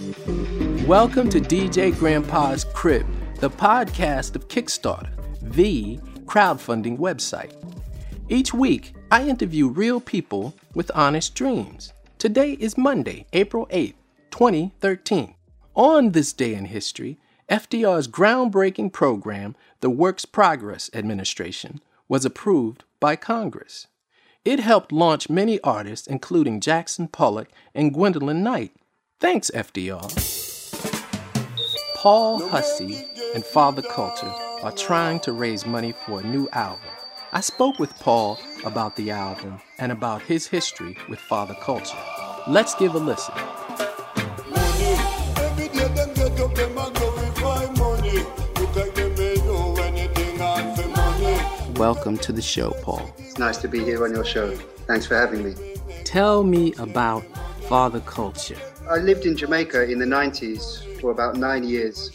Welcome to DJ Grandpa's Crib, the podcast of Kickstarter, the crowdfunding website. Each week, I interview real people with honest dreams. Today is Monday, April 8th, 2013. On this day in history, FDR's groundbreaking program, the Works Progress Administration, was approved by Congress. It helped launch many artists, including Jackson Pollock and Gwendolyn Knight. Thanks, FDR. Paul Hussey and Father Culture are trying to raise money for a new album. I spoke with Paul about the album and about his history with Father Culture. Let's give a listen. Welcome to the show, Paul. It's nice to be here on your show. Thanks for having me. Tell me about Father Culture. I lived in Jamaica in the 90s for about nine years,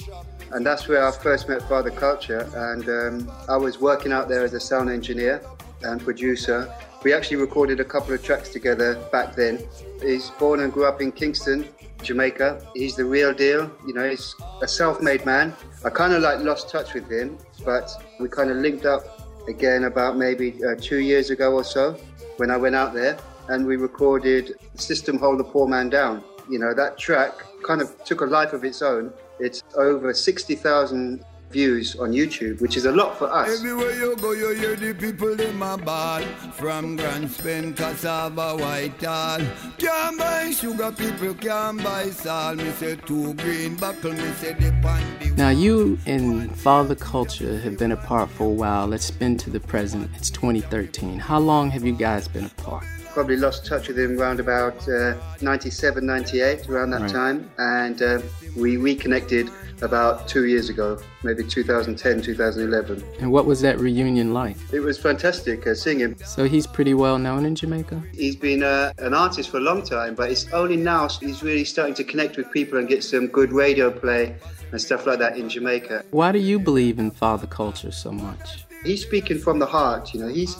and that's where I first met Father Culture. And um, I was working out there as a sound engineer and producer. We actually recorded a couple of tracks together back then. He's born and grew up in Kingston, Jamaica. He's the real deal. You know, he's a self-made man. I kind of like lost touch with him, but we kind of linked up again about maybe uh, two years ago or so when I went out there and we recorded System Hold the Poor Man Down. You know, that track kind of took a life of its own. It's over 60,000 views on YouTube, which is a lot for us. Everywhere you go, you hear the people in my ball. From Grand Spain, cassava, Whitehall. Can't buy sugar, people can't buy salt. Me say two green buckle, me say the pandy. Now, you and Father Culture have been apart for a while. Let's spin to the present. It's 2013. How long have you guys been apart? Probably lost touch with him around about uh, 97, 98, around that Right. time. And uh, we reconnected about two years ago, maybe 2010, 2011. And what was that reunion like? It was fantastic uh, seeing him. So he's pretty well known in Jamaica? He's been uh, an artist for a long time, but it's only now he's really starting to connect with people and get some good radio play and stuff like that in Jamaica. Why do you believe in Father Culture so much? He's speaking from the heart, you know. He's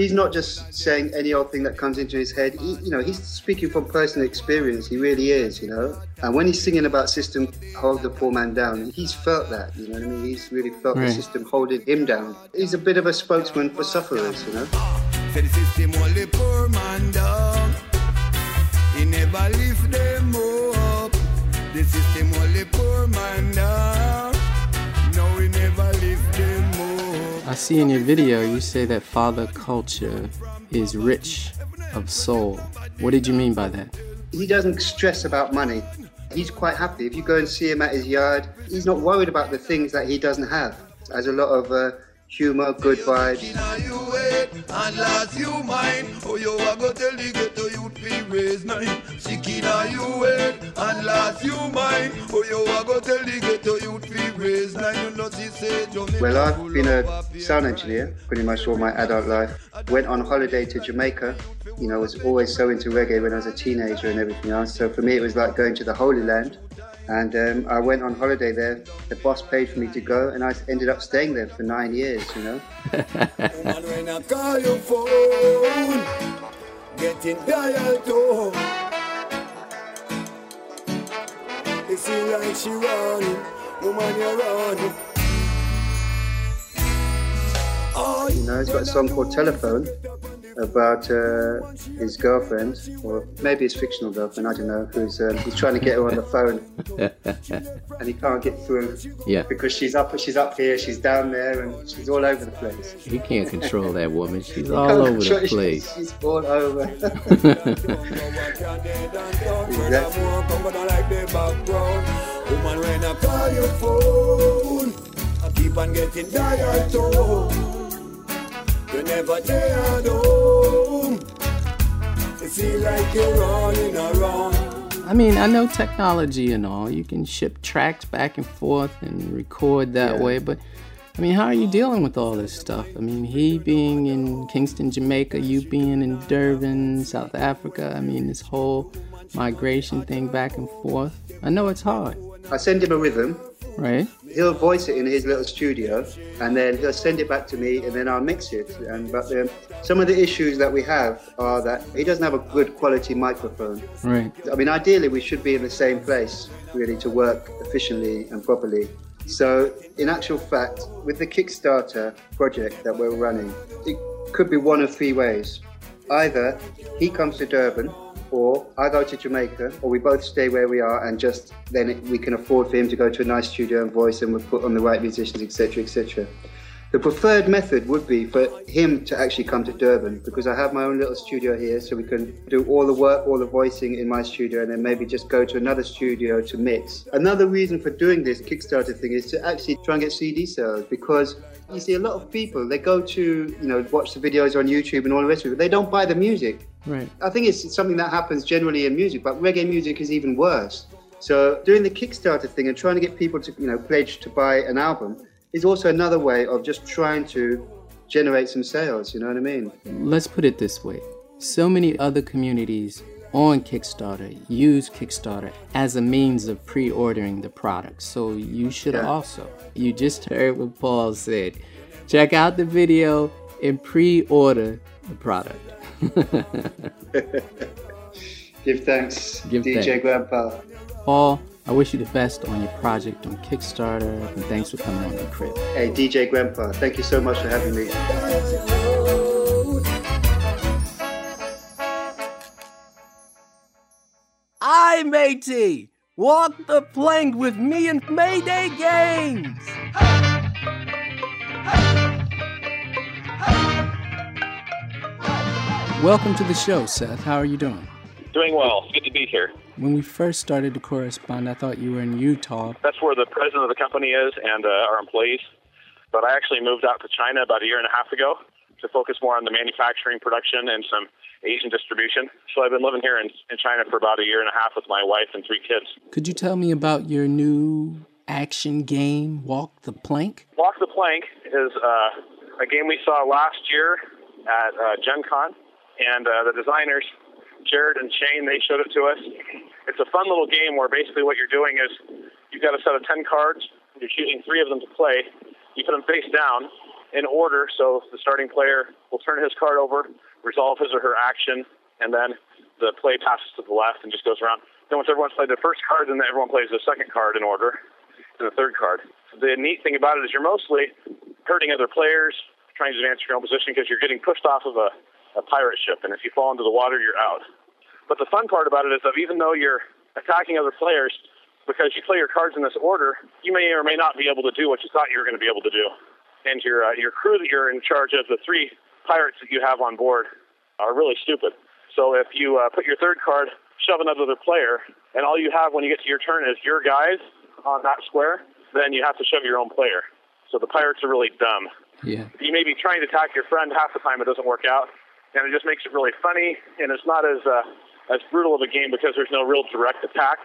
he's not just saying any old thing that comes into his head. He, you know, he's speaking from personal experience. He really is, you know. And when he's singing about system hold the poor man down, he's felt that, you know what I mean? He's really felt Right. the system holding him down. He's a bit of a spokesman for sufferers, you know. Say the system hold the poor man down. He never lift them up. The system hold the poor man down. I see in your video you say that Father Culture is rich of soul. What did you mean by that? he doesn't stress about money. He's quite happy. If you go and see him at his yard, he's not worried about the things that he doesn't have. Has a lot of uh, humor, good vibes. And last you mine. Oh, you a go tell the ghetto youth raise nine. Sick you wait and last you mine. Oh, you a go tell the ghetto youth raise nine. You know she say Jamaica Well, I've been a sound engineer pretty much all my adult life. Went on holiday to Jamaica. You know, was always so into reggae when I was a teenager and everything else. So for me, it was like going to the Holy Land. And um, I went on holiday there. The boss paid for me to go, and I ended up staying there for nine years. You know. Woman, when I call your phone, getting dial tone. It seems like she running, woman, you're running. You know, he's got a song called Telephone about uh, his girlfriend, or maybe his fictional girlfriend, I don't know, who's um, he's trying to get her on the phone and he can't get through Yeah. because she's up she's up here, she's down there, and she's all over the place. He can't control that woman. She's all over control- the place. She's all over. Woman, when I call your phone, I keep on getting dial tone. You never there at home. It seems like you're running around. I mean, I know technology and all. You can ship tracks back and forth and record that Yeah. way, but I mean, how are you dealing with all this stuff? I mean, he being in Kingston, Jamaica, you being in Durban, South Africa. I mean, this whole migration thing back and forth. I know it's hard. I send him a rhythm, Right. He'll voice it in his little studio, and then he'll send it back to me, and then I'll mix it. And but um, some of the issues that we have are that he doesn't have a good quality microphone. Right. I mean, ideally, we should be in the same place really to work efficiently and properly. So, in actual fact, with the Kickstarter project that we're running, it could be one of three ways. Either he comes to Durban, or I go to Jamaica, or we both stay where we are, and just then it, we can afford for him to go to a nice studio and voice, and we put on the right musicians, etc., etc. The preferred method would be for him to actually come to Durban because I have my own little studio here, so we can do all the work, all the voicing in my studio, and then maybe just go to another studio to mix. Another reason for doing this Kickstarter thing is to actually try and get CD sales because you see a lot of people they go to you know watch the videos on YouTube and all the rest of it, but they don't buy the music. Right. I think it's something that happens generally in music, but reggae music is even worse. So doing the Kickstarter thing and trying to get people to you know pledge to buy an album is also another way of just trying to generate some sales. You know what I mean? Let's put it this way so many other communities on Kickstarter use Kickstarter as a means of pre ordering the product. So you should Yeah. also. You just heard what Paul said. Check out the video and pre order the product. Give thanks, Give DJ thanks. Grandpa. Paul, I wish you the best on your project on Kickstarter and thanks for coming on the crib. Hey, DJ Grandpa, thank you so much for having me. I, matey! Walk the plank with me in Mayday Games! Welcome to the show, Seth. How are you doing? Doing well. Good to be here. When we first started to correspond, I thought you were in Utah. That's where the president of the company is and uh, our employees. But I actually moved out to China about a year and a half ago to focus more on the manufacturing, production, and some Asian distribution. So I've been living here in, in China for about a year and a half with my wife and three kids. Could you tell me about your new action game, Walk the Plank? Walk the Plank is uh, a game we saw last year at uh, Gen Con, and uh, the designers, Jared and Shane, they showed it to us. It's a fun little game where basically what you're doing is you've got a set of 10 cards, you're choosing three of them to play, you put them face down in order, so the starting player will turn his card over, resolve his or her action, and then the play passes to the left and just goes around. Then once everyone's played their first card, then everyone plays the second card in order, and the third card. The neat thing about it is you're mostly hurting other players, trying to advance your own position because you're getting pushed off of a, a pirate ship, and if you fall into the water, you're out. But the fun part about it is that even though you're attacking other players, because you play your cards in this order, you may or may not be able to do what you thought you were going to be able to do. And your uh, your crew that you're in charge of, the three pirates that you have on board, are really stupid. So if you uh, put your third card, shove another player, and all you have when you get to your turn is your guys on that square, then you have to shove your own player. So the pirates are really dumb Yeah. you may be trying to attack your friend half the time it doesn't work out and it just makes it really funny and it's not as uh, as brutal of a game because there's no real direct attack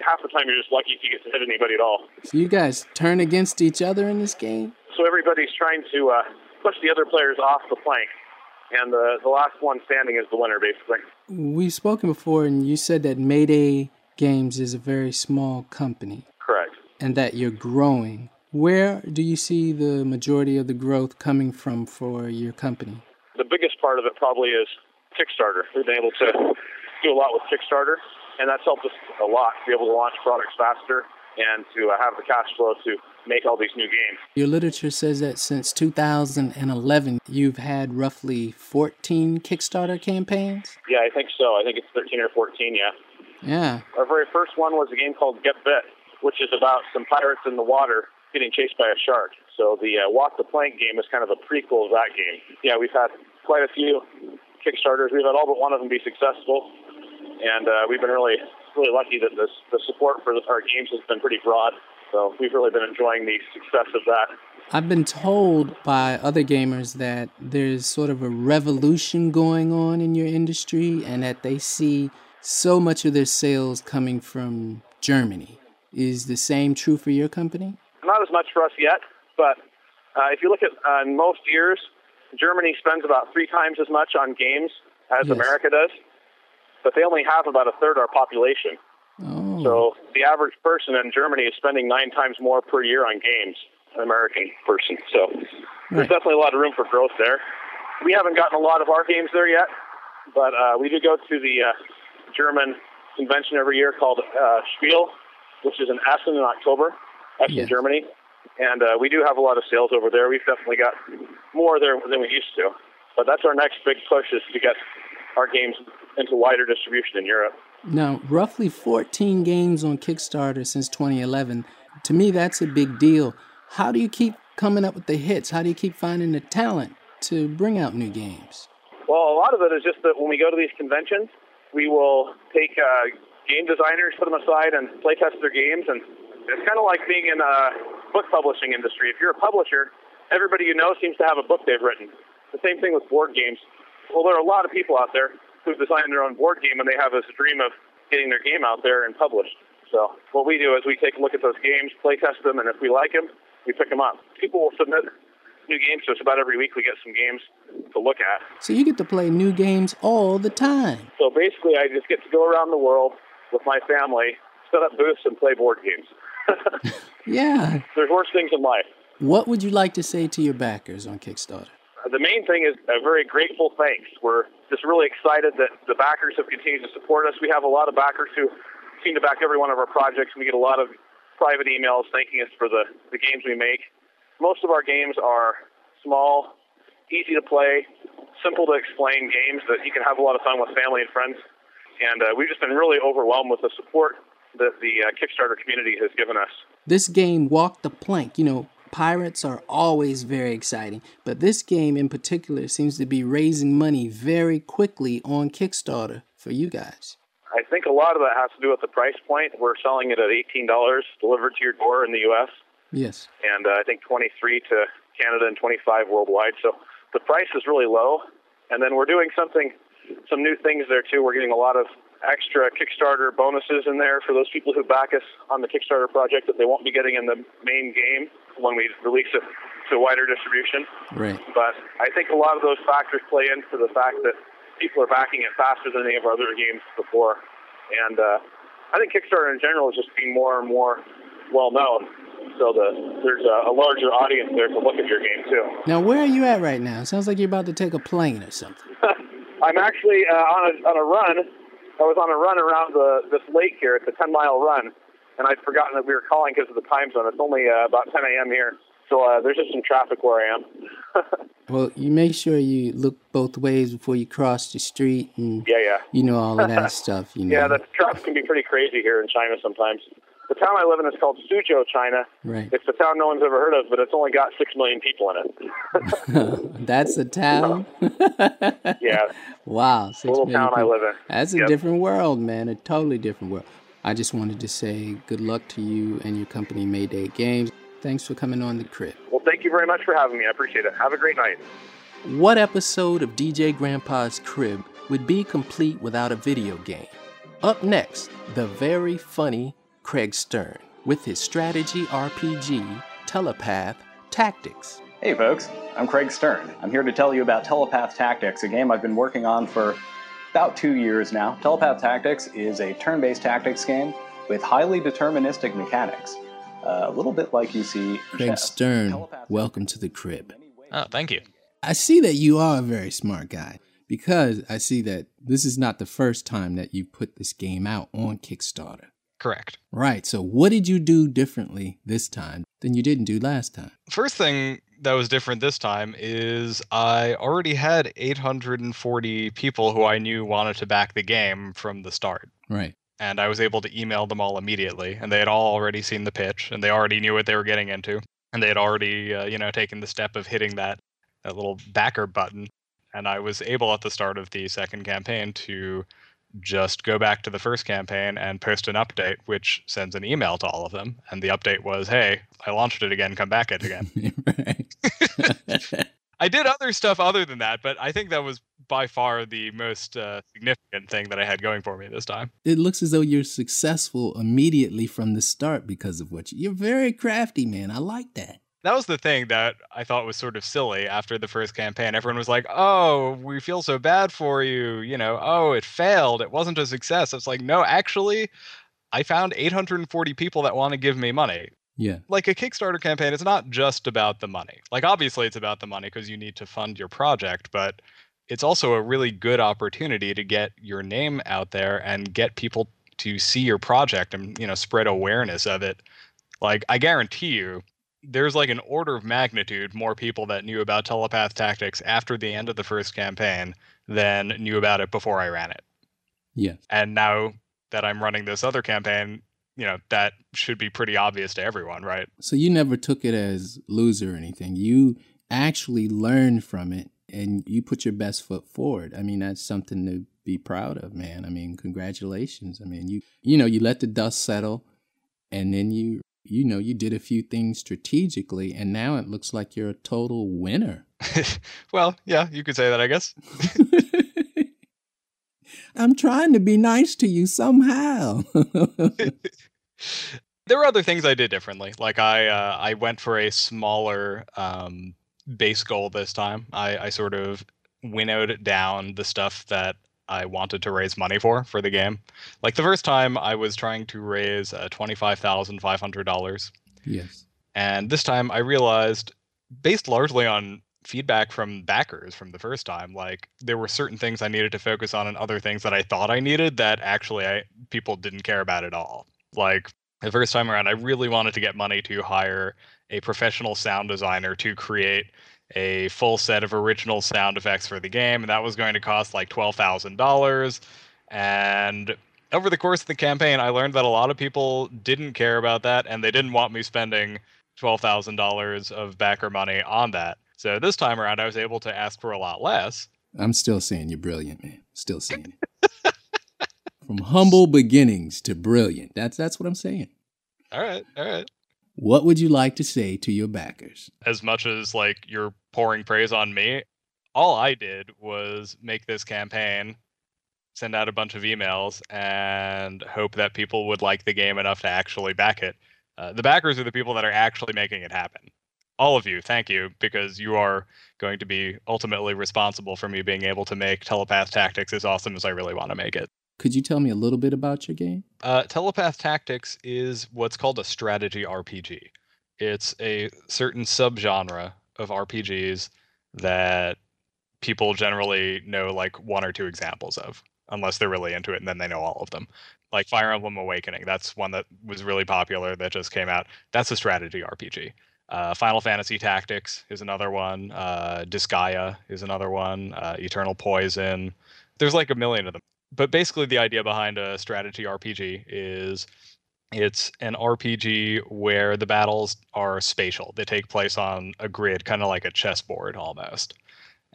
half the time you're just lucky if you get to hit anybody at all So you guys turn against each other in this game? so everybody's trying to uh, push the other players off the plank and the, the last one standing is the winner basically We've spoken before, and you said that Mayday Games is a very small company correct and that you're growing. Where do you see the majority of the growth coming from for your company? The biggest part of it probably is kickstarter we've been able to do a lot with kickstarter and that's helped us a lot to be able to launch products faster and to uh, have the cash flow to make all these new games Your literature says that since 2011, you've had roughly 14 Kickstarter campaigns. Yeah, I think so. I think it's 13 or 14, yeah. Yeah. Our very first one was a game called Get Bit, which is about some pirates in the water getting chased by a shark. So the uh, Walk the Plank game is kind of a prequel of that game. Yeah, we've had quite a few Kickstarters. We've had all but one of them be successful, and uh, we've been really, really lucky that this, the support for our games has been pretty broad. So we've really been enjoying the success of that. I've been told by other gamers that there's sort of a revolution going on in your industry and that they see so much of their sales coming from Germany. Is the same true for your company? Not as much for us yet, but uh, if you look at uh, most years, Germany spends about three times as much on games as Yes. America does, but they only have about a third our population. Oh. So the average person in Germany is spending nine times more per year on games than an American person. So there's Right. definitely a lot of room for growth there. We haven't gotten a lot of our games there yet, but uh, we do go to the uh, German convention every year called uh, Spiel, which is in Essen in October. Essen, Yeah. Germany. And uh, we do have a lot of sales over there. We've definitely got more there than we used to. But that's our next big push is to get our games into wider distribution in Europe. Now, roughly 14 games on Kickstarter since 2011. To me, that's a big deal. How do you keep coming up with the hits? How do you keep finding the talent to bring out new games? Well, a lot of it is just that when we go to these conventions, we will take uh, game designers, put them aside, and play test their games. And it's kind of like being in a book publishing industry. If you're a publisher, everybody you know seems to have a book they've written. The same thing with board games. Well, there are a lot of people out there who've designed their own board game, and they have this dream of getting their game out there and published. So what we do is we take a look at those games, play test them, and if we like them, we pick them up. People will submit new games to us about every week. We get some games to look at. So you get to play new games all the time. So basically, I just get to go around the world with my family, set up booths, and play board games. Yeah. There's worse things in life. What would you like to say to your backers on Kickstarter? Uh, The main thing is a very grateful thanks. We're just really excited that the backers have continued to support us. We have a lot of backers who seem to back every one of our projects. We get a lot of private emails thanking us for the, the games we make. Most of our games are small, easy to play, simple to explain games that you can have a lot of fun with family and friends. And uh, we've just been really overwhelmed with the support that the uh, Kickstarter community has given us. This game walked the plank. You know, pirates are always very exciting, but this game in particular seems to be raising money very quickly on Kickstarter for you guys. I think a lot of that has to do with the price point. We're selling it at $18 delivered to your door in the U.S. Yes. and uh, I think 23 to Canada and 25 worldwide. So the price is really low. And then we're doing something, some new things there too. We're getting a lot of extra Kickstarter bonuses in there for those people who back us on the Kickstarter project that they won't be getting in the main game when we release it to wider distribution. Right. But I think a lot of those factors play into the fact that people are backing it faster than any of our other games before. And uh, I think Kickstarter in general is just being more and more well known. So the, there's a, a larger audience there to look at your game too. Now, where are you at right now? Sounds like you're about to take a plane or something. I'm actually uh, on a on a run. I was on a run around the this lake here. It's a 10 mile run, and I'd forgotten that we were calling because of the time zone. It's only uh, about 10 a.m. here, so uh, there's just some traffic where I am. Well, you make sure you look both ways before you cross the street and yeah, yeah. you know all of that stuff. You know. Yeah, the traffic can be pretty crazy here in China sometimes. The town I live in is called Suzhou, China. Right. It's a town no one's ever heard of, but it's only got six million people in it. That's a town. yeah, wow. Six little million town I people. live in. That's a Yep. different world, man. A totally different world. I just wanted to say good luck to you and your company, Mayday Games. Thanks for coming on the crib. Well, thank you very much for having me. I appreciate it. Have a great night. What episode of DJ Grandpa's Crib would be complete without a video game? Up next, the very funny Craig Stern with his strategy RPG, Telepath Tactics. Hey folks, I'm Craig Stern. I'm here to tell you about Telepath Tactics, a game I've been working on for about two years now. Telepath Tactics is a turn based tactics game with highly deterministic mechanics. Uh, a little bit like you see Craig chess. Stern, Telepath welcome to the crib. Oh, thank you. I see that you are a very smart guy because I see that this is not the first time that you put this game out on Kickstarter. Correct. Right. So, what did you do differently this time than you didn't do last time? First thing that was different this time is I already had 840 people who I knew wanted to back the game from the start. Right. And I was able to email them all immediately, and they had all already seen the pitch, and they already knew what they were getting into, and they had already, uh, you know, taken the step of hitting that that little backer button. And I was able at the start of the second campaign to just go back to the first campaign and post an update, which sends an email to all of them. And the update was, "Hey, I launched it again. Come back it again." I did other stuff other than that, but I think that was by far the most uh, significant thing that I had going for me this time. it looks as though you're successful immediately from the start because of what you, you're very crafty, man. I like that. That was the thing that I thought was sort of silly after the first campaign. Everyone was like, "Oh, we feel so bad for you," you know. "Oh, it failed. It wasn't a success." It's like, no, actually, I found 840 people that want to give me money. Yeah. Like a Kickstarter campaign, it's not just about the money. Like, obviously, it's about the money because you need to fund your project, but it's also a really good opportunity to get your name out there and get people to see your project and, you know, spread awareness of it. Like, I guarantee you, there's like an order of magnitude more people that knew about telepath tactics after the end of the first campaign than knew about it before I ran it. Yeah. And now that I'm running this other campaign, you know, that should be pretty obvious to everyone, right? So you never took it as loser or anything. You actually learned from it and you put your best foot forward. I mean, that's something to be proud of, man. I mean, congratulations. I mean, you you know, you let the dust settle and then you you know, you did a few things strategically and now it looks like you're a total winner. well, yeah, you could say that, I guess. I'm trying to be nice to you somehow. there were other things I did differently. Like I uh, I went for a smaller um, base goal this time. I, I sort of winnowed down the stuff that I wanted to raise money for for the game. Like the first time, I was trying to raise uh, twenty five thousand five hundred dollars. Yes. And this time, I realized, based largely on feedback from backers from the first time like there were certain things i needed to focus on and other things that i thought i needed that actually I, people didn't care about at all like the first time around i really wanted to get money to hire a professional sound designer to create a full set of original sound effects for the game and that was going to cost like $12000 and over the course of the campaign i learned that a lot of people didn't care about that and they didn't want me spending $12000 of backer money on that so this time around, I was able to ask for a lot less. I'm still saying you're brilliant, man. Still saying it. From humble beginnings to brilliant. That's that's what I'm saying. All right, all right. What would you like to say to your backers? As much as like you're pouring praise on me, all I did was make this campaign, send out a bunch of emails, and hope that people would like the game enough to actually back it. Uh, the backers are the people that are actually making it happen all of you, thank you, because you are going to be ultimately responsible for me being able to make Telepath Tactics as awesome as I really want to make it. Could you tell me a little bit about your game? Uh, Telepath Tactics is what's called a strategy RPG. It's a certain subgenre of RPGs that people generally know like one or two examples of, unless they're really into it, and then they know all of them. Like Fire Emblem Awakening, that's one that was really popular that just came out. That's a strategy RPG. Uh, Final Fantasy Tactics is another one. Uh, Disgaea is another one. Uh, Eternal Poison. There's like a million of them. But basically, the idea behind a strategy RPG is it's an RPG where the battles are spatial. They take place on a grid, kind of like a chessboard almost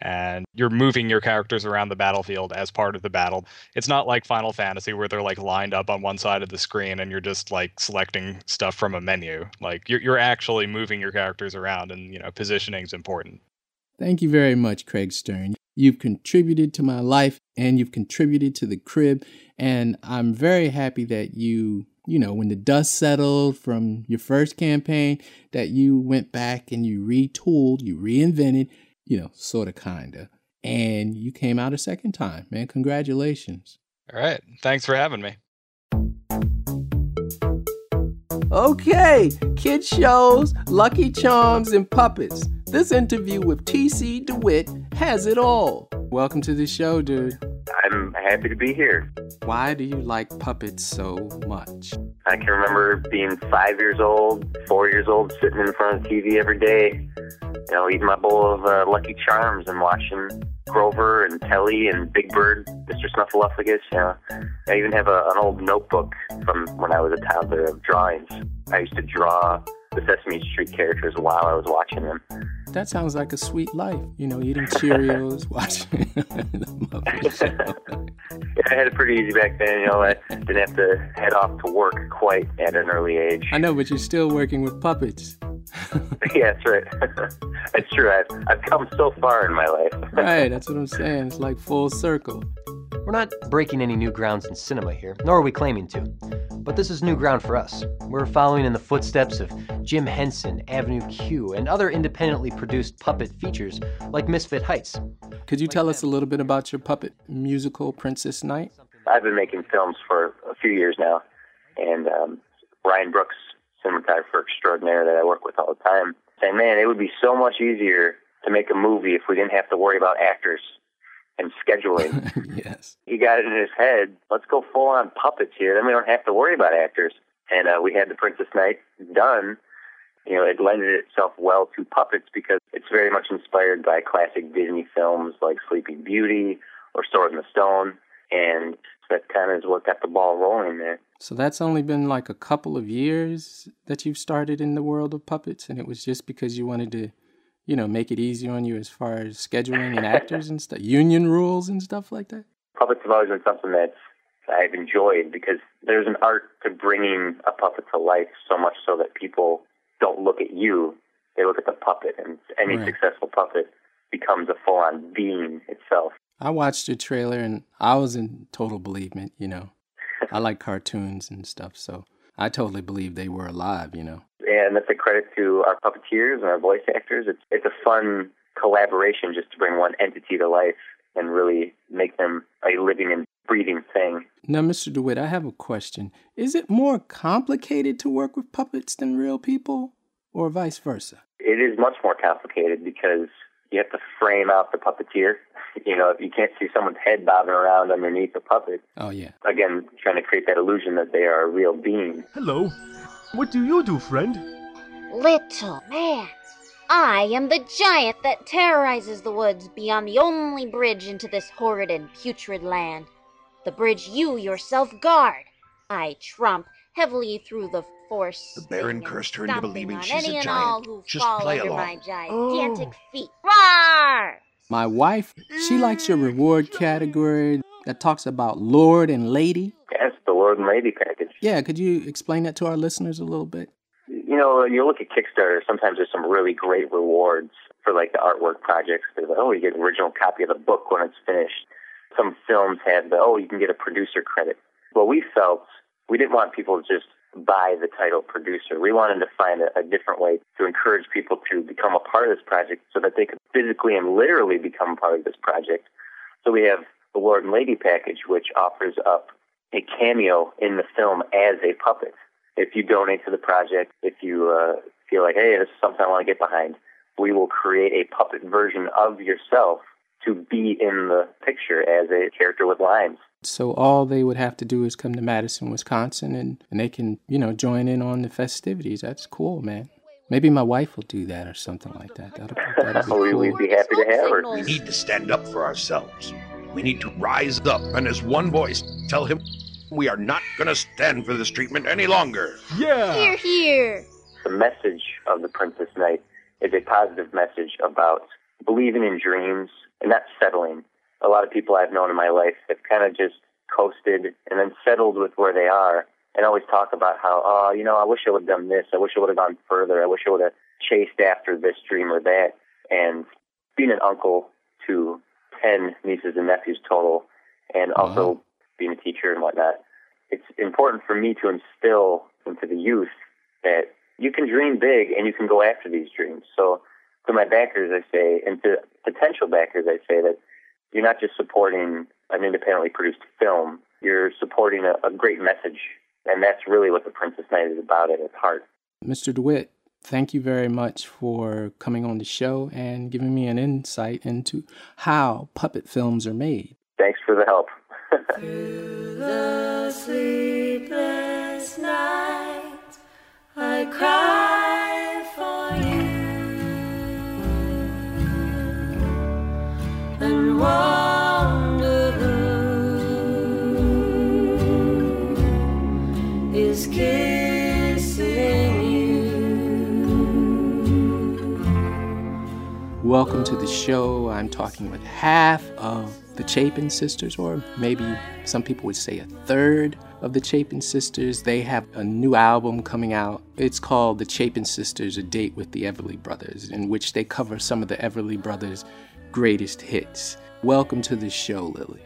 and you're moving your characters around the battlefield as part of the battle. It's not like Final Fantasy where they're like lined up on one side of the screen and you're just like selecting stuff from a menu. Like you're you're actually moving your characters around and you know positioning is important. Thank you very much, Craig Stern. You've contributed to my life and you've contributed to the crib and I'm very happy that you you know, when the dust settled from your first campaign, that you went back and you retooled, you reinvented, you know, sort of, kind of. And you came out a second time, man. Congratulations. All right. Thanks for having me. Okay, kid shows, lucky charms, and puppets. This interview with TC DeWitt has it all. Welcome to the show, dude. I'm happy to be here. Why do you like puppets so much? I can remember being five years old, four years old, sitting in front of the TV every day, you know, eating my bowl of uh, Lucky Charms and watching Grover and Telly and Big Bird, Mr. Snuffleupagus. You know, I even have a, an old notebook from when I was a toddler of drawings. I used to draw the Sesame Street characters while I was watching them. That sounds like a sweet life, you know, eating Cheerios, watching the Muppet Show. yeah, I had it pretty easy back then. You know, I didn't have to head off to work quite at an early age. I know, but you're still working with puppets. yeah, that's right. that's true. I've, I've come so far in my life. right, that's what I'm saying. It's like full circle. We're not breaking any new grounds in cinema here, nor are we claiming to. But this is new ground for us. We're following in the footsteps of Jim Henson, Avenue Q, and other independently produced puppet features like Misfit Heights. Could you tell us a little bit about your puppet musical, Princess Knight? I've been making films for a few years now. and um, Ryan Brooks, cinematographer extraordinaire that I work with all the time, saying, "Man, it would be so much easier to make a movie if we didn't have to worry about actors and scheduling." yes. he got it in his head. Let's go full on puppets here. Then we don't have to worry about actors. And uh, we had the Princess Knight done. You know, it lended itself well to puppets because it's very much inspired by classic Disney films like Sleeping Beauty or Sword in the Stone. And that kind of is what got the ball rolling there. So that's only been like a couple of years that you've started in the world of puppets, and it was just because you wanted to, you know, make it easier on you as far as scheduling and actors and stuff, union rules and stuff like that. Puppets have always been something that I've enjoyed because there's an art to bringing a puppet to life so much so that people don't look at you, they look at the puppet, and any Right. successful puppet becomes a full-on being itself. I watched the trailer and I was in total believement, you know. I like cartoons and stuff, so I totally believe they were alive, you know. and that's a credit to our puppeteers and our voice actors. It's it's a fun collaboration just to bring one entity to life and really make them a living and breathing thing. Now, Mr. DeWitt, I have a question. Is it more complicated to work with puppets than real people, or vice versa? It is much more complicated because you have to frame out the puppeteer. You know, if you can't see someone's head bobbing around underneath the puppet. Oh, yeah. Again, trying to create that illusion that they are a real being. Hello. What do you do, friend? Little man, I am the giant that terrorizes the woods beyond the only bridge into this horrid and putrid land. The bridge you yourself guard. I tromp heavily through the force. The Baron cursed her into believing on she's a and all giant. who Just fall play under along. my gigantic Oh. feet. Roar! My wife, she likes your mm. reward category that talks about Lord and Lady. That's the Lord and Lady package. Yeah, could you explain that to our listeners a little bit? you know, you look at Kickstarter, sometimes there's some really great rewards for like the artwork projects. There's like, oh, you get an original copy of the book when it's finished. Some films had the, oh, you can get a producer credit. Well, we felt we didn't want people to just buy the title producer. We wanted to find a, a different way to encourage people to become a part of this project so that they could physically and literally become part of this project. So we have the Lord and Lady package, which offers up a cameo in the film as a puppet if you donate to the project, if you uh, feel like, hey, this is something I want to get behind, we will create a puppet version of yourself to be in the picture as a character with lines. So all they would have to do is come to Madison, Wisconsin, and, and they can, you know, join in on the festivities. That's cool, man. Maybe my wife will do that or something like that. That'll, that'll be we, cool. we'd be happy to have her. We need to stand up for ourselves. We need to rise up and, as one voice, tell him we are not going to stand for this treatment any longer. Yeah. Here, here. The message of the Princess Knight is a positive message about believing in dreams and not settling. A lot of people I've known in my life have kind of just coasted and then settled with where they are and always talk about how, oh, you know, I wish I would have done this. I wish I would have gone further. I wish I would have chased after this dream or that. And being an uncle to 10 nieces and nephews total, and uh-huh. also Wow. being a teacher and whatnot, it's important for me to instill into the youth that you can dream big and you can go after these dreams. So to my backers, I say, and to potential backers, I say that you're not just supporting an independently produced film, you're supporting a, a great message. And that's really what The Princess Knight is about at its heart. Mr. DeWitt, thank you very much for coming on the show and giving me an insight into how puppet films are made. Thanks for the help. the sleepless night, I cry for you and wonder Welcome to the show. I'm talking with half of the Chapin sisters, or maybe some people would say a third of the Chapin sisters. They have a new album coming out. It's called The Chapin Sisters A Date with the Everly Brothers, in which they cover some of the Everly Brothers' greatest hits. Welcome to the show, Lily.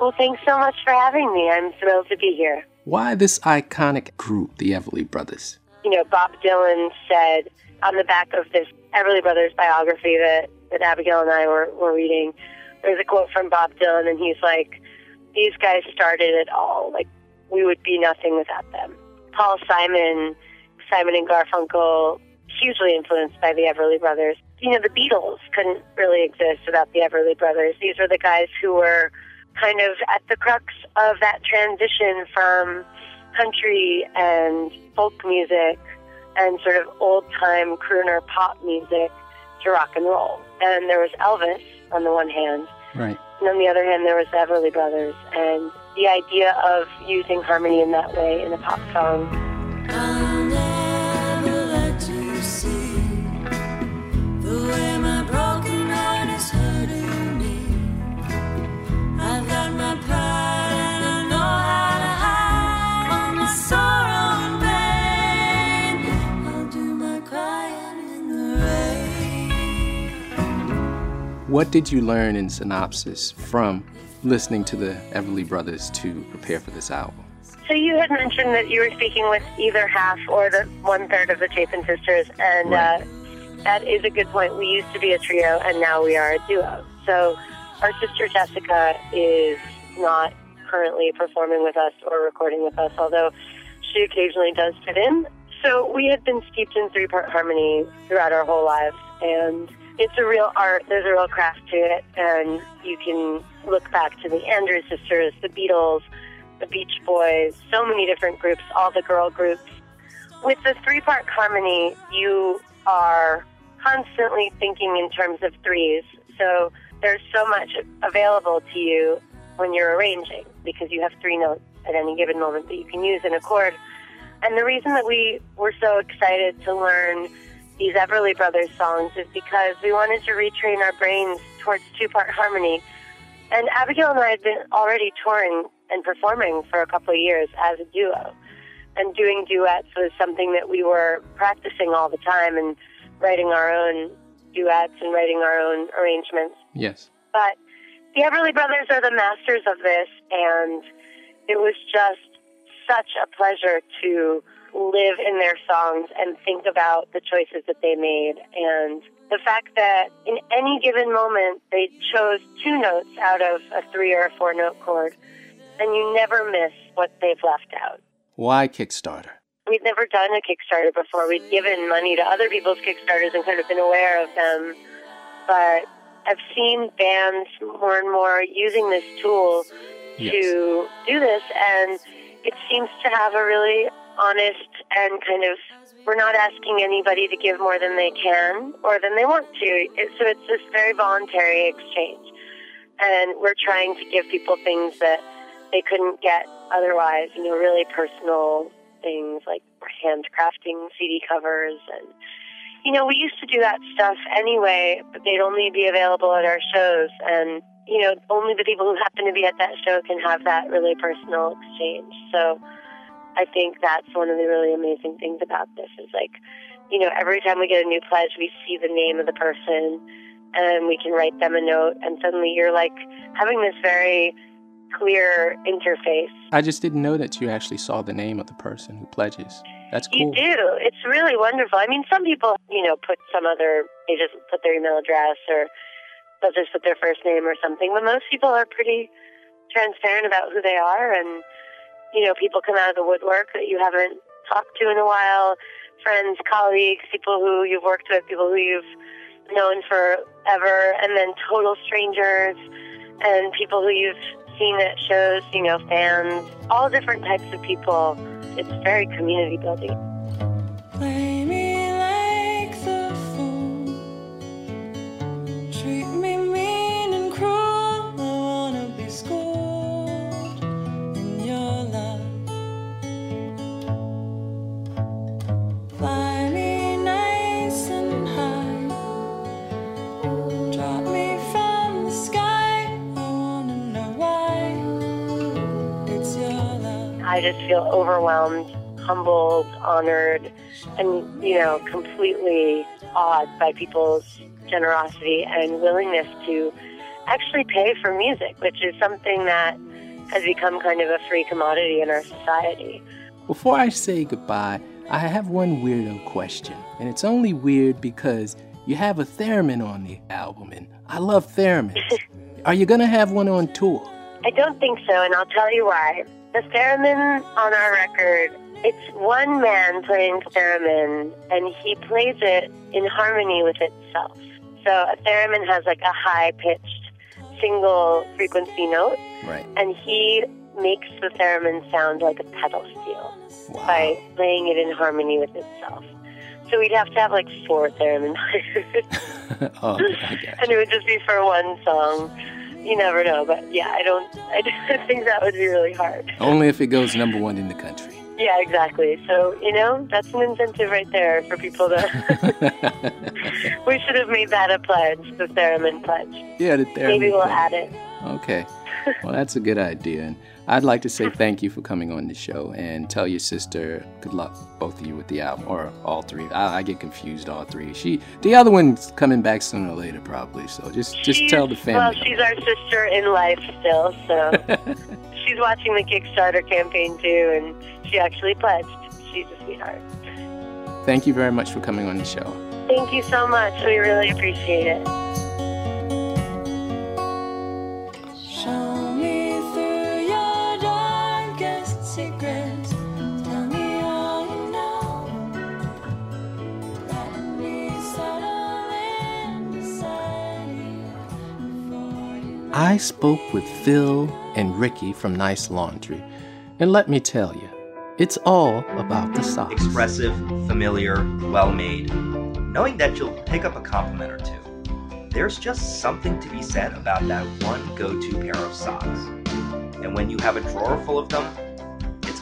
Well, thanks so much for having me. I'm thrilled to be here. Why this iconic group, the Everly Brothers? You know, Bob Dylan said on the back of this Everly Brothers biography that, that Abigail and I were, were reading, there's a quote from Bob Dylan, and he's like, These guys started it all. Like, we would be nothing without them. Paul Simon, Simon and Garfunkel, hugely influenced by the Everly Brothers. You know, the Beatles couldn't really exist without the Everly Brothers. These were the guys who were kind of at the crux of that transition from country and folk music and sort of old time crooner pop music to rock and roll. And there was Elvis on the one hand, Right. and on the other hand, there was the Everly Brothers. And the idea of using harmony in that way in a pop song What did you learn in synopsis from listening to the Everly Brothers to prepare for this album? So you had mentioned that you were speaking with either half or the one third of the Chapin sisters, and uh, that is a good point. We used to be a trio, and now we are a duo. So our sister Jessica is not currently performing with us or recording with us, although she occasionally does fit in. So we had been steeped in three part harmony throughout our whole lives, and it's a real art. There's a real craft to it, and you can look back to the Andrews sisters, the Beatles, the Beach Boys, so many different groups, all the girl groups. With the three part harmony, you are constantly thinking in terms of threes. So there's so much available to you when you're arranging because you have three notes at any given moment that you can use in a chord. And the reason that we were so excited to learn these Everly Brothers songs is because we wanted to retrain our brains towards two part harmony. And Abigail and I had been already touring and performing for a couple of years as a duo. And doing duets was something that we were practicing all the time and writing our own duets and writing our own arrangements. Yes. But the Everly Brothers are the masters of this, and it was just such a pleasure to live in their songs and think about the choices that they made. And the fact that in any given moment they chose two notes out of a three or a four note chord, and you never miss what they've left out. Why Kickstarter? We'd never done a Kickstarter before. We'd given money to other people's Kickstarters and kind of been aware of them. But I've seen bands more and more using this tool to do this, and it seems to have a really honest and kind of we're not asking anybody to give more than they can or than they want to. It, so it's this very voluntary exchange. And we're trying to give people things that they couldn't get otherwise, you know, really personal things like handcrafting CD covers and you know, we used to do that stuff anyway, but they'd only be available at our shows and you know, only the people who happen to be at that show can have that really personal exchange. So I think that's one of the really amazing things about this is like, you know, every time we get a new pledge, we see the name of the person and we can write them a note and suddenly you're like having this very clear interface. I just didn't know that you actually saw the name of the person who pledges. That's cool. You do. It's really wonderful. I mean, some people, you know, put some other, they just put their email address or they'll just put their first name or something. But most people are pretty transparent about who they are. And, you know, people come out of the woodwork that you haven't talked to in a while friends, colleagues, people who you've worked with, people who you've known forever, and then total strangers and people who you've seen at shows, you know, fans, all different types of people. It's very community building. I just feel overwhelmed, humbled, honored, and, you know, completely awed by people's generosity and willingness to actually pay for music, which is something that has become kind of a free commodity in our society. Before I say goodbye, I have one weirdo question. And it's only weird because you have a theremin on the album, and I love theremins. Are you gonna have one on tour? I don't think so, and I'll tell you why. The theremin on our record It's one man playing theremin, and he plays it in harmony with itself. So a theremin has like a high pitched single frequency note, Right. and he makes the theremin sound like a pedal steel by playing it in harmony with itself. So we'd have to have like four theremin players, oh, I and it would just be for one song. You never know, but yeah, I don't. I think that would be really hard. Only if it goes number one in the country. Yeah, exactly. So you know, that's an incentive right there for people to. we should have made that a pledge, the theremin pledge. Yeah, the theremin Maybe we'll pledge. add it. Okay. Well, that's a good idea. And I'd like to say thank you for coming on the show and tell your sister good luck, both of you, with the album, or all three. I, I get confused, all three. She, the other one's coming back sooner or later, probably. So just, just tell the fans. Well, family. she's our sister in life still, so she's watching the Kickstarter campaign too, and she actually pledged. She's a sweetheart. Thank you very much for coming on the show. Thank you so much. We really appreciate it. Secrets. Tell me all you know. Let me settle in beside you. I spoke with Phil and Ricky from Nice Laundry, and let me tell you, it's all about the socks. Expressive, familiar, well made. Knowing that you'll pick up a compliment or two. There's just something to be said about that one go to pair of socks. And when you have a drawer full of them, it's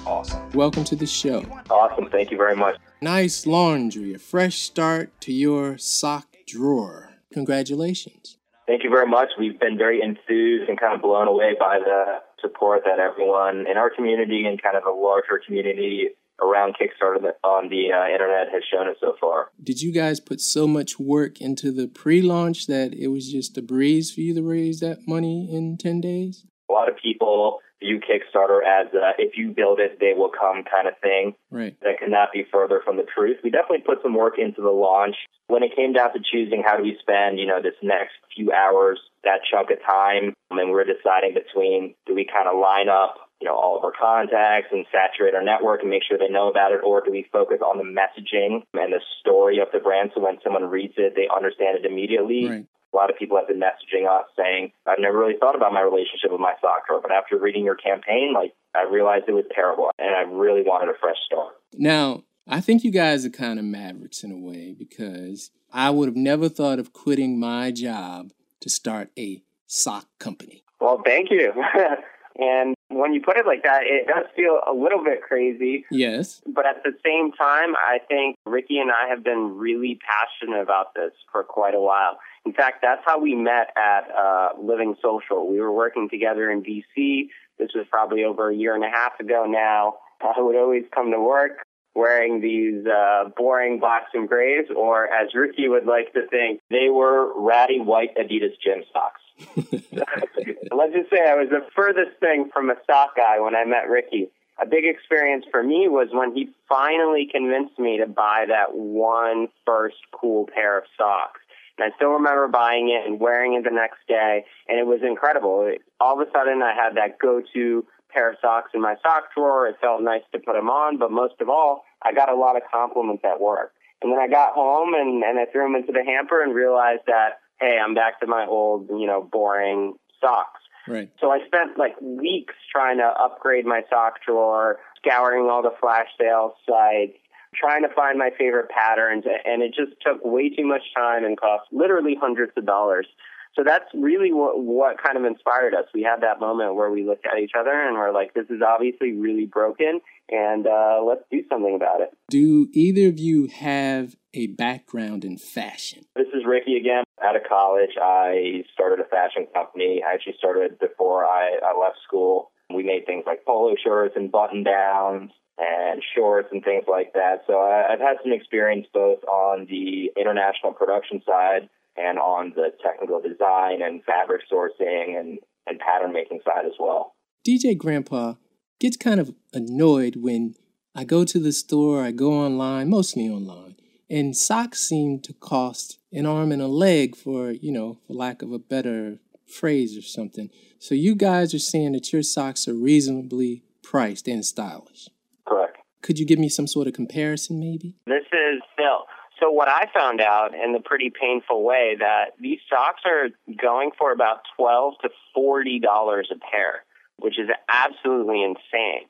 awesome. Welcome to the show. Awesome. Thank you very much. Nice Laundry, a fresh start to your sock drawer. Congratulations. Thank you very much. We've been very enthused and kind of blown away by the support that everyone in our community and kind of a larger community around Kickstarter on the uh, internet has shown us so far. Did you guys put so much work into the pre launch that it was just a breeze for you to raise that money in 10 days? A lot of people view Kickstarter as a if you build it, they will come kind of thing. Right. That could not be further from the truth. We definitely put some work into the launch. When it came down to choosing how do we spend, you know, this next few hours, that chunk of time, um, and mean, we were deciding between do we kind of line up, you know, all of our contacts and saturate our network and make sure they know about it, or do we focus on the messaging and the story of the brand so when someone reads it, they understand it immediately? Right. A lot of people have been messaging us saying, I've never really thought about my relationship with my sock drawer, but after reading your campaign, like, I realized it was terrible and I really wanted a fresh start. Now, I think you guys are kind of mavericks in a way because I would have never thought of quitting my job to start a sock company. Well, thank you. and when you put it like that, it does feel a little bit crazy. Yes. But at the same time, I think Ricky and I have been really passionate about this for quite a while. In fact, that's how we met at uh, Living Social. We were working together in DC. This was probably over a year and a half ago now. I would always come to work wearing these uh, boring blacks and grays, or as Ricky would like to think, they were ratty white Adidas gym socks. Let's just say I was the furthest thing from a sock guy when I met Ricky. A big experience for me was when he finally convinced me to buy that one first cool pair of socks. And I still remember buying it and wearing it the next day, and it was incredible. It, all of a sudden, I had that go-to pair of socks in my sock drawer. It felt nice to put them on, but most of all, I got a lot of compliments at work. And then I got home and, and I threw them into the hamper and realized that, hey, I'm back to my old, you know, boring socks. Right. So I spent like weeks trying to upgrade my sock drawer, scouring all the flash sale sites, trying to find my favorite patterns, and it just took way too much time and cost literally hundreds of dollars. So that's really what, what kind of inspired us. We had that moment where we looked at each other and we're like, this is obviously really broken, and uh, let's do something about it. Do either of you have a background in fashion? This is Ricky again. Out of college, I started a fashion company. I actually started before I, I left school. We made things like polo shirts and button downs and shorts and things like that. So I, I've had some experience both on the international production side and on the technical design and fabric sourcing and, and pattern making side as well. DJ Grandpa gets kind of annoyed when I go to the store, I go online, mostly online, and socks seem to cost an arm and a leg for, you know, for lack of a better phrase or something. So you guys are saying that your socks are reasonably priced and stylish. Correct. Could you give me some sort of comparison, maybe? This is Phil. So what I found out in a pretty painful way that these socks are going for about twelve to forty dollars a pair, which is absolutely insane.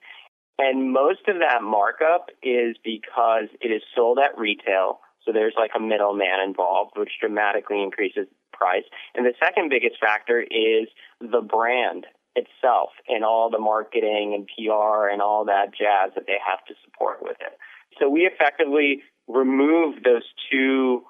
And most of that markup is because it is sold at retail. So there's like a middleman involved, which dramatically increases price. And the second biggest factor is the brand itself and all the marketing and PR and all that jazz that they have to support with it. So we effectively remove those two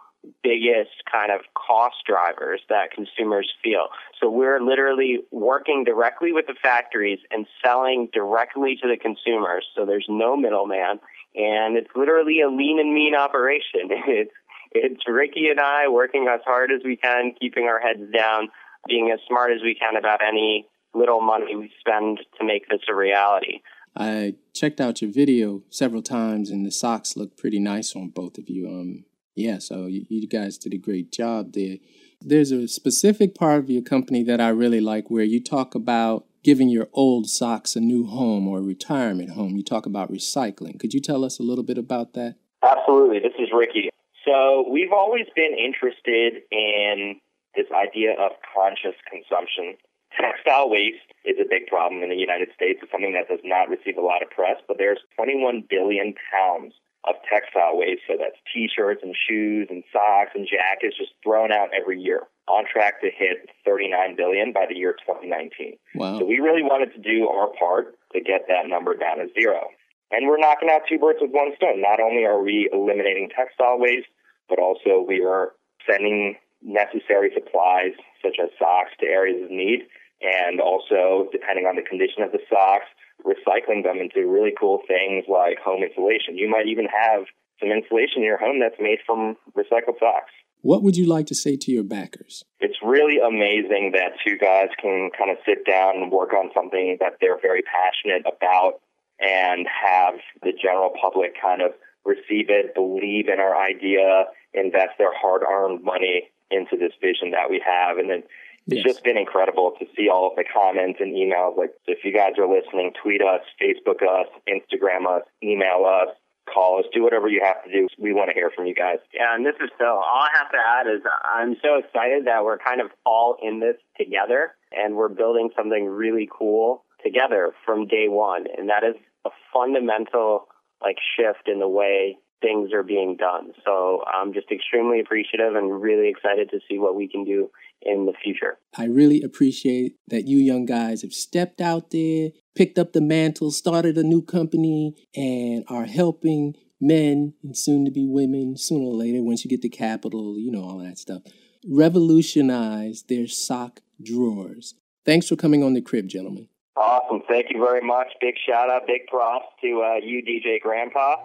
biggest kind of cost drivers that consumers feel. So we're literally working directly with the factories and selling directly to the consumers. So there's no middleman and it's literally a lean and mean operation. It's it's Ricky and I working as hard as we can, keeping our heads down, being as smart as we can about any little money we spend to make this a reality. I checked out your video several times, and the socks look pretty nice on both of you. Um, yeah, so you, you guys did a great job there. There's a specific part of your company that I really like where you talk about giving your old socks a new home or retirement home. You talk about recycling. Could you tell us a little bit about that? Absolutely. This is Ricky. So we've always been interested in this idea of conscious consumption. Textile waste is a big problem in the United States. It's something that does not receive a lot of press, but there's 21 billion pounds of textile waste. So that's t-shirts and shoes and socks and jackets just thrown out every year on track to hit 39 billion by the year 2019. Wow. So we really wanted to do our part to get that number down to zero. And we're knocking out two birds with one stone. Not only are we eliminating textile waste, but also we are sending necessary supplies such as socks to areas of need and also depending on the condition of the socks recycling them into really cool things like home insulation you might even have some insulation in your home that's made from recycled socks What would you like to say to your backers? it's really amazing that two guys can kind of sit down and work on something that they're very passionate about and have the general public kind of receive it, believe in our idea, invest their hard earned money into this vision that we have. And then it's Yes. just been incredible to see all of the comments and emails. Like, if you guys are listening, tweet us, Facebook us, Instagram us, email us, call us, do whatever you have to do. We want to hear from you guys. Yeah, and this is Phil. All I have to add is I'm so excited that we're kind of all in this together and we're building something really cool together from day one. And that is a fundamental like shift in the way things are being done. So I'm just extremely appreciative and really excited to see what we can do in the future. I really appreciate that you young guys have stepped out there, picked up the mantle, started a new company, and are helping men and soon to be women sooner or later once you get the capital, you know, all that stuff, revolutionize their sock drawers. Thanks for coming on the crib, gentlemen. Awesome. Thank you very much. Big shout out, big props to uh, you, DJ Grandpa.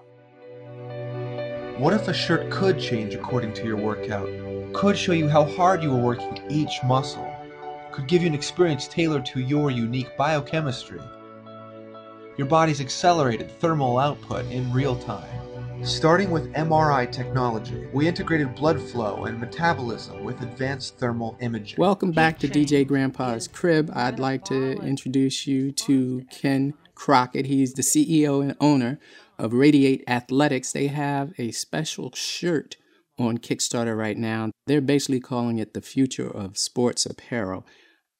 What if a shirt could change according to your workout? Could show you how hard you were working each muscle? Could give you an experience tailored to your unique biochemistry? Your body's accelerated thermal output in real time. Starting with MRI technology, we integrated blood flow and metabolism with advanced thermal imaging. Welcome back to DJ Grandpa's Crib. I'd like to introduce you to Ken Crockett. He's the CEO and owner of Radiate Athletics. They have a special shirt on Kickstarter right now. They're basically calling it the future of sports apparel.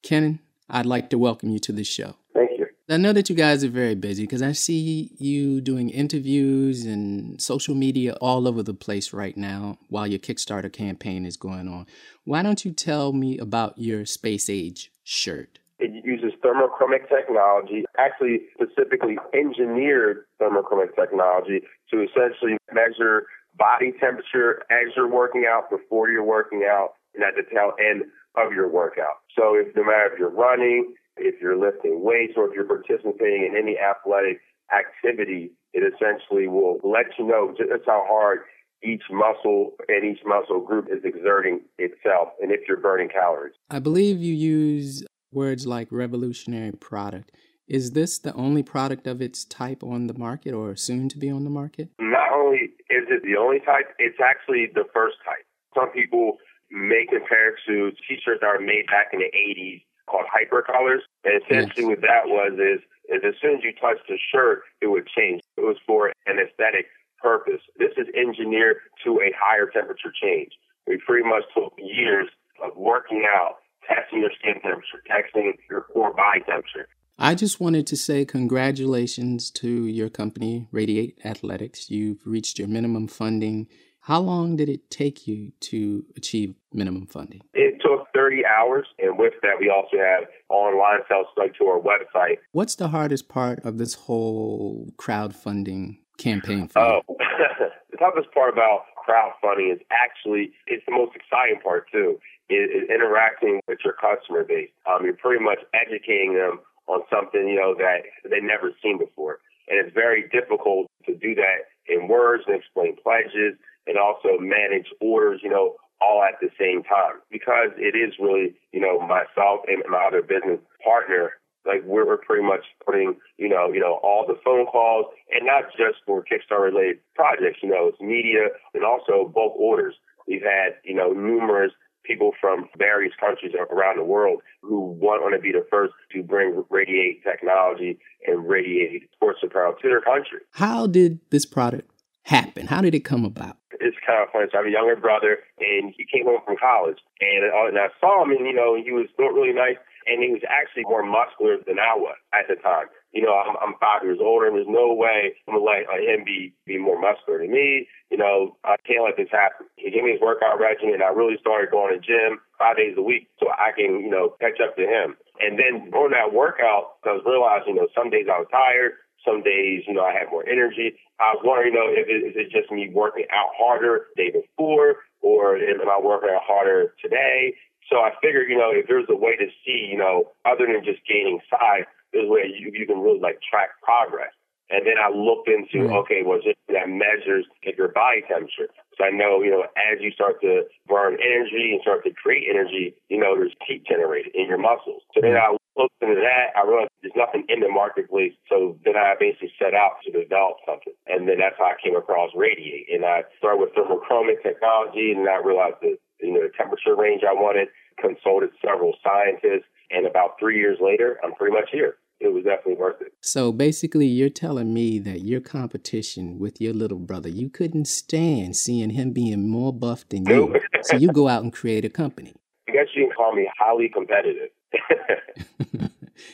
Ken, I'd like to welcome you to the show. Thank you. I know that you guys are very busy because I see you doing interviews and social media all over the place right now while your Kickstarter campaign is going on. Why don't you tell me about your Space Age shirt? It uses thermochromic technology, actually specifically engineered thermochromic technology to essentially measure body temperature as you're working out, before you're working out, and at the tail end of your workout. So if no matter if you're running, if you're lifting weights, or if you're participating in any athletic activity, it essentially will let you know just how hard each muscle and each muscle group is exerting itself and if you're burning calories. I believe you use words like revolutionary product. Is this the only product of its type on the market or soon to be on the market? not only is it the only type, it's actually the first type. Some people may compare to t-shirts that were made back in the 80s called hypercolors. And essentially what that was is is as soon as you touched the shirt, it would change. It was for an aesthetic purpose. This is engineered to a higher temperature change. We pretty much took years of working out, testing your skin temperature, testing your core body temperature. I just wanted to say congratulations to your company, Radiate Athletics. You've reached your minimum funding. How long did it take you to achieve minimum funding? It took 30 hours, and with that, we also have online sales like to our website. What's the hardest part of this whole crowdfunding campaign for you? Oh, the toughest part about crowdfunding is actually it's the most exciting part too. Is, is interacting with your customer base. Um, you're pretty much educating them on something you know that they've never seen before, and it's very difficult to do that in words and explain pledges and also manage orders. You know, all at the same time because it is really you know myself and my other business partner like we're, we're pretty much putting, you know, you know, all the phone calls and not just for Kickstarter related projects, you know, it's media and also bulk orders. We've had, you know, numerous people from various countries around the world who want, want to be the first to bring radiate technology and radiate sports apparel to their country. How did this product happen? How did it come about? It's kind of funny. So I have a younger brother, and he came home from college, and, uh, and I saw him, and you know, he was doing really nice and he was actually more muscular than I was at the time. You know, I'm, I'm five years older, and there's no way I'm gonna let him be be more muscular than me. You know, I can't let this happen. He gave me his workout regimen, and I really started going to gym five days a week so I can, you know, catch up to him. And then on that workout, I was realizing, you know, some days I was tired, some days, you know, I had more energy. I was wondering, you know, if it, is it just me working out harder the day before, or am I working out harder today? So I figured, you know, if there's a way to see, you know, other than just gaining size, there's a way you, you can really like track progress. And then I looked into, hmm. okay, well, just that measures your body temperature. So I know, you know, as you start to burn energy and start to create energy, you know, there's heat generated in your muscles. So then mm-hmm. I looked into that. I realized there's nothing in the marketplace. So then I basically set out to develop something. And then that's how I came across Radiate. And I started with thermochromic technology, and I realized that, you know, the temperature range I wanted, consulted several scientists, and about three years later, I'm pretty much here. It was definitely worth it. So basically, you're telling me that your competition with your little brother, you couldn't stand seeing him being more buff than you. so you go out and create a company. I guess you can call me highly competitive.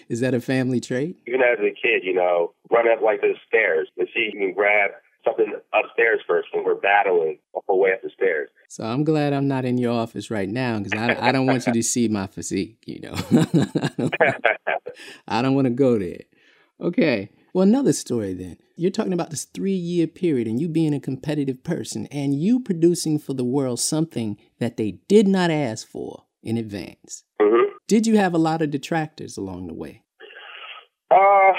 Is that a family trait? Even as a kid, you know, run up like the stairs to see if you can grab something upstairs first when we're battling our way up the stairs. So I'm glad I'm not in your office right now because I, I don't want you to see my physique, you know. I don't want to go there. Okay. Well, another story then. You're talking about this three year period and you being a competitive person and you producing for the world something that they did not ask for in advance. Mm-hmm. Did you have a lot of detractors along the way? Uh,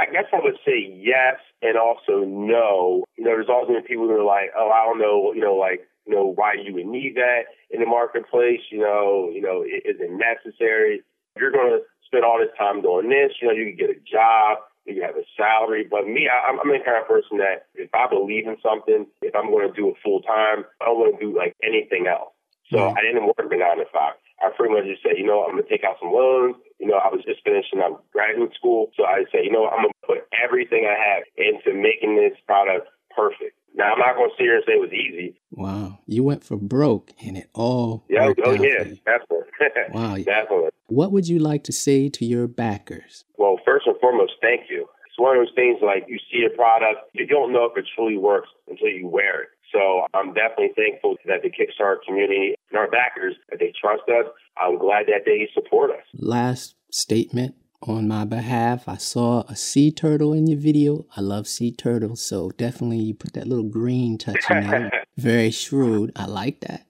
I guess I would say yes and also no. You know, there's also been people who are like, oh, I don't know, you know, like, you know, why you would need that in the marketplace. You know, you know, is it necessary? You're going to spend all this time doing this. You know, you can get a job, you can have a salary. But me, I, I'm the kind of person that if I believe in something, if I'm going to do it full time, I don't want to do like anything else. So. I didn't work the nine to five. I pretty much just said, you know, I'm gonna take out some loans. You know, I was just finishing up graduate school, so I said, you know, I'm gonna put everything I have into making this product perfect. Now I'm not gonna sit here and say it was easy. Wow. You went for broke and it all Yeah, oh yeah, definitely. Wow. definitely. What would you like to say to your backers? Well, first and foremost, thank you. It's one of those things like you see a product, you don't know if it truly works until you wear it. So I'm definitely thankful that the Kickstarter community and our backers that they trust us. I'm glad that they support us. Last statement on my behalf. I saw a sea turtle in your video. I love sea turtles, so definitely you put that little green touch in there. Very shrewd. I like that.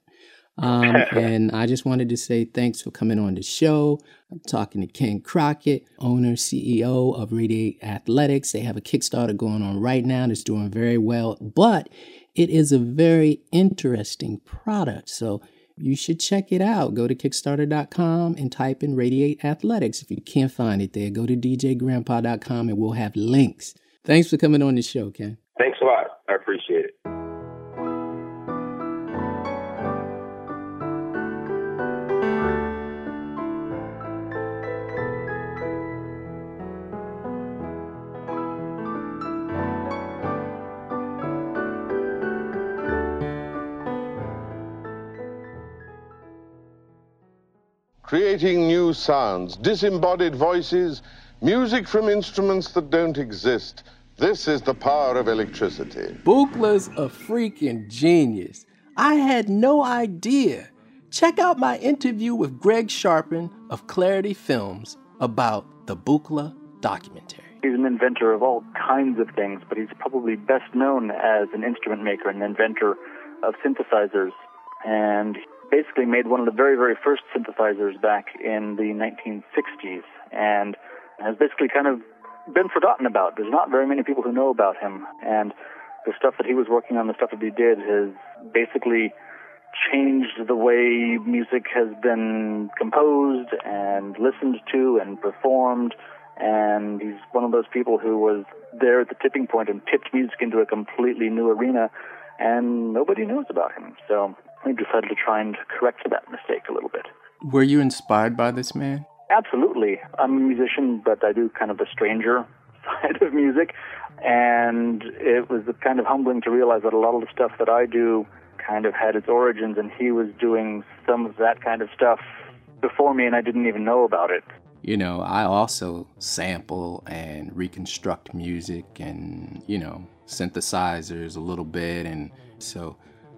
Um, and I just wanted to say thanks for coming on the show. I'm talking to Ken Crockett, owner, CEO of Radiate Athletics. They have a Kickstarter going on right now that's doing very well, but it is a very interesting product. So you should check it out. Go to Kickstarter.com and type in Radiate Athletics. If you can't find it there, go to DJGrandpa.com and we'll have links. Thanks for coming on the show, Ken. Thanks a lot. Creating new sounds, disembodied voices, music from instruments that don't exist. This is the power of electricity. Buchla's a freaking genius. I had no idea. Check out my interview with Greg Sharpen of Clarity Films about the Buchla documentary. He's an inventor of all kinds of things, but he's probably best known as an instrument maker and inventor of synthesizers. And basically made one of the very, very first synthesizers back in the 1960s and has basically kind of been forgotten about. There's not very many people who know about him. And the stuff that he was working on, the stuff that he did, has basically changed the way music has been composed and listened to and performed. And he's one of those people who was there at the tipping point and tipped music into a completely new arena, and nobody knows about him. So we decided to try and correct that mistake a little bit. Were you inspired by this man? Absolutely. I'm a musician, but I do kind of the stranger side of music. And it was kind of humbling to realize that a lot of the stuff that I do kind of had its origins, and he was doing some of that kind of stuff before me, and I didn't even know about it. You know, I also sample and reconstruct music and, you know, synthesizers a little bit. And so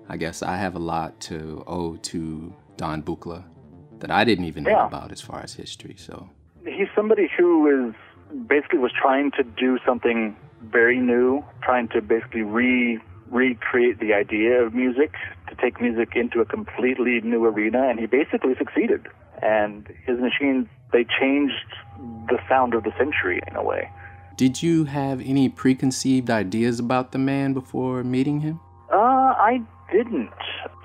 I guess I have a lot to owe to Don Buchla that I didn't even know about as far as history. So He's somebody who is basically was trying to do something very new, trying to basically re recreate the idea of music, to take music into a completely new arena, and he basically succeeded. And his machines they changed the sound of the century in a way. Did you have any preconceived ideas about the man before meeting him? Uh, I didn't.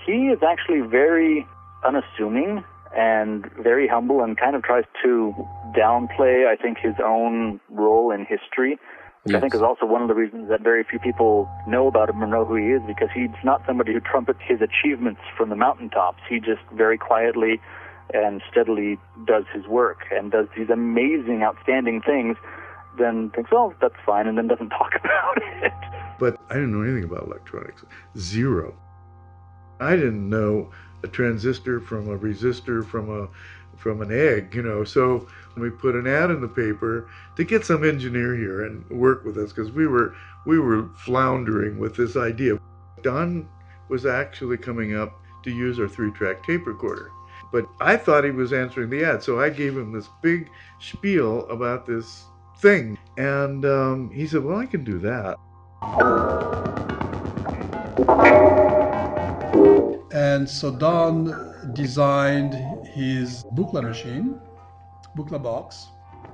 He is actually very unassuming and very humble and kind of tries to downplay, I think, his own role in history. Which I think is also one of the reasons that very few people know about him or know who he is because he's not somebody who trumpets his achievements from the mountaintops. He just very quietly and steadily does his work and does these amazing, outstanding things, then thinks, oh, that's fine, and then doesn't talk about it. But I didn't know anything about electronics. Zero. I didn't know a transistor from a resistor from a from an egg, you know. So we put an ad in the paper to get some engineer here and work with us because we were we were floundering with this idea. Don was actually coming up to use our three-track tape recorder. But I thought he was answering the ad, so I gave him this big spiel about this thing, and um, he said, "Well, I can do that." And so Don designed his Buchla machine, Buchla box.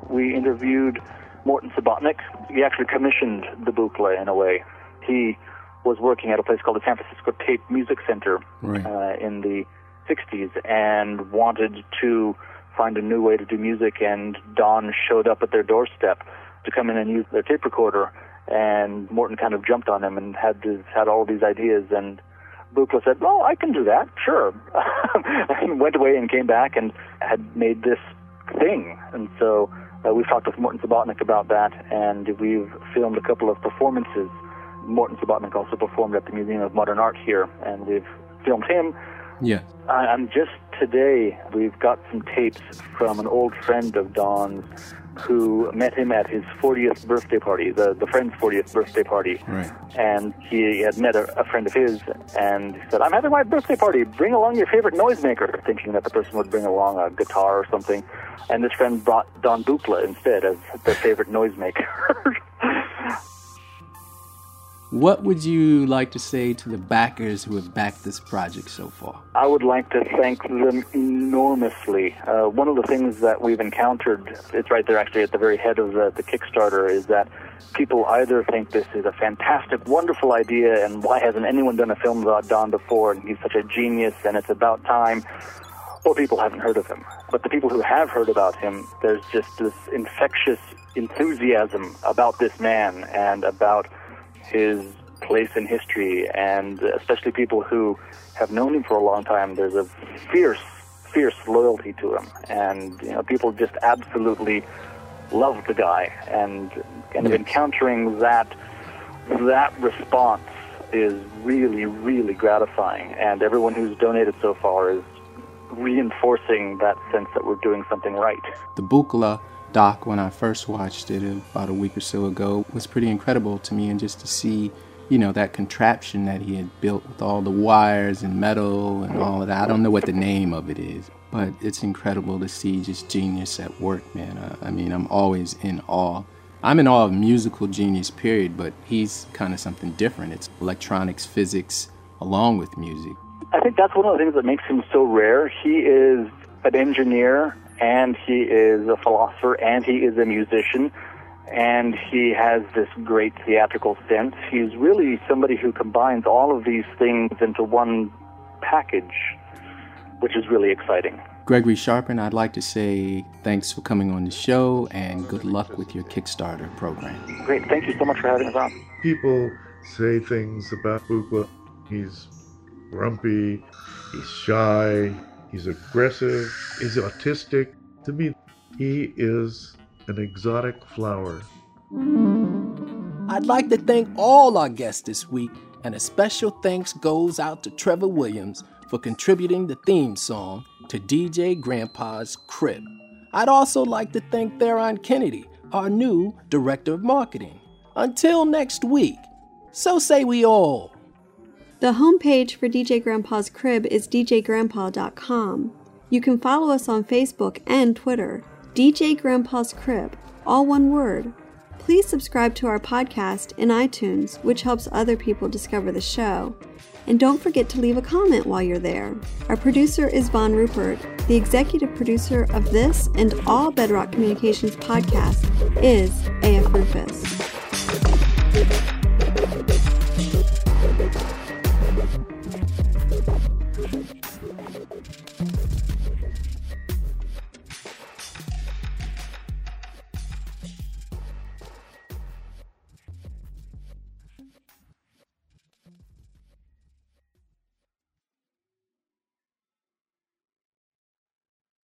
we interviewed Morton Subotnick. He actually commissioned the Buchla in a way. He was working at a place called the San Francisco Tape Music Center Right. uh, in the 60s and wanted to find a new way to do music. And Don showed up at their doorstep to come in and use their tape recorder. And Morton kind of jumped on him and had this, had all these ideas. And Buchla said, "Well, I can do that, sure." and went away and came back and had made this thing. And so uh, we've talked with Morton Subotnick about that, and we've filmed a couple of performances. Morton Subotnick also performed at the Museum of Modern Art here, and we've filmed him. Yeah. I- I'm just today, we've got some tapes from an old friend of Don's who met him at his 40th birthday party, the, the friend's 40th birthday party. Right. And he had met a, a friend of his and said, I'm having my birthday party. Bring along your favorite noisemaker, thinking that the person would bring along a guitar or something. And this friend brought Don Buchla instead as their favorite noisemaker. What would you like to say to the backers who have backed this project so far? I would like to thank them enormously. Uh, one of the things that we've encountered, it's right there actually at the very head of the, the Kickstarter, is that people either think this is a fantastic, wonderful idea, and why hasn't anyone done a film about Don before, and he's such a genius, and it's about time, or people haven't heard of him. But the people who have heard about him, there's just this infectious enthusiasm about this man and about his place in history, and especially people who have known him for a long time. There's a fierce, fierce loyalty to him, and you know, people just absolutely love the guy, and kind of Yes. encountering that that response is really, really gratifying. And everyone who's donated so far is reinforcing that sense that we're doing something right. The Buchla doc, when I first watched it about a week or so ago, was pretty incredible to me, and just to see, you know, that contraption that he had built with all the wires and metal and all of that. I don't know what the name of it is, but it's incredible to see just genius at work, man. Uh, I mean, I'm always in awe. I'm in awe of musical genius, period, but he's kind of something different. It's electronics, physics, along with music. I think that's one of the things that makes him so rare. He is an engineer, and he is a philosopher, and he is a musician, and he has this great theatrical sense. He's really somebody who combines all of these things into one package, which is really exciting. Gregory Sharpen, I'd like to say thanks for coming on the show and good luck with your Kickstarter program. Great. Thank you so much for having us on. People say things about Buchla. He's grumpy, he's shy, he's aggressive, he's autistic. To me, he is an exotic flower. I'd like to thank all our guests this week, and a special thanks goes out to Trevor Williams for contributing the theme song to DJ Grandpa's Crib. I'd also like to thank Theron Kennedy, our new Director of Marketing. Until next week, so say we all. The homepage for DJ Grandpa's Crib is djgrandpa.com. You can follow us on Facebook and Twitter. DJ Grandpa's Crib, all one word. Please subscribe to our podcast in iTunes, which helps other people discover the show. And don't forget to leave a comment while you're there. Our producer is Von Rupert. The executive producer of this and all Bedrock Communications podcasts is A.F. Rufus.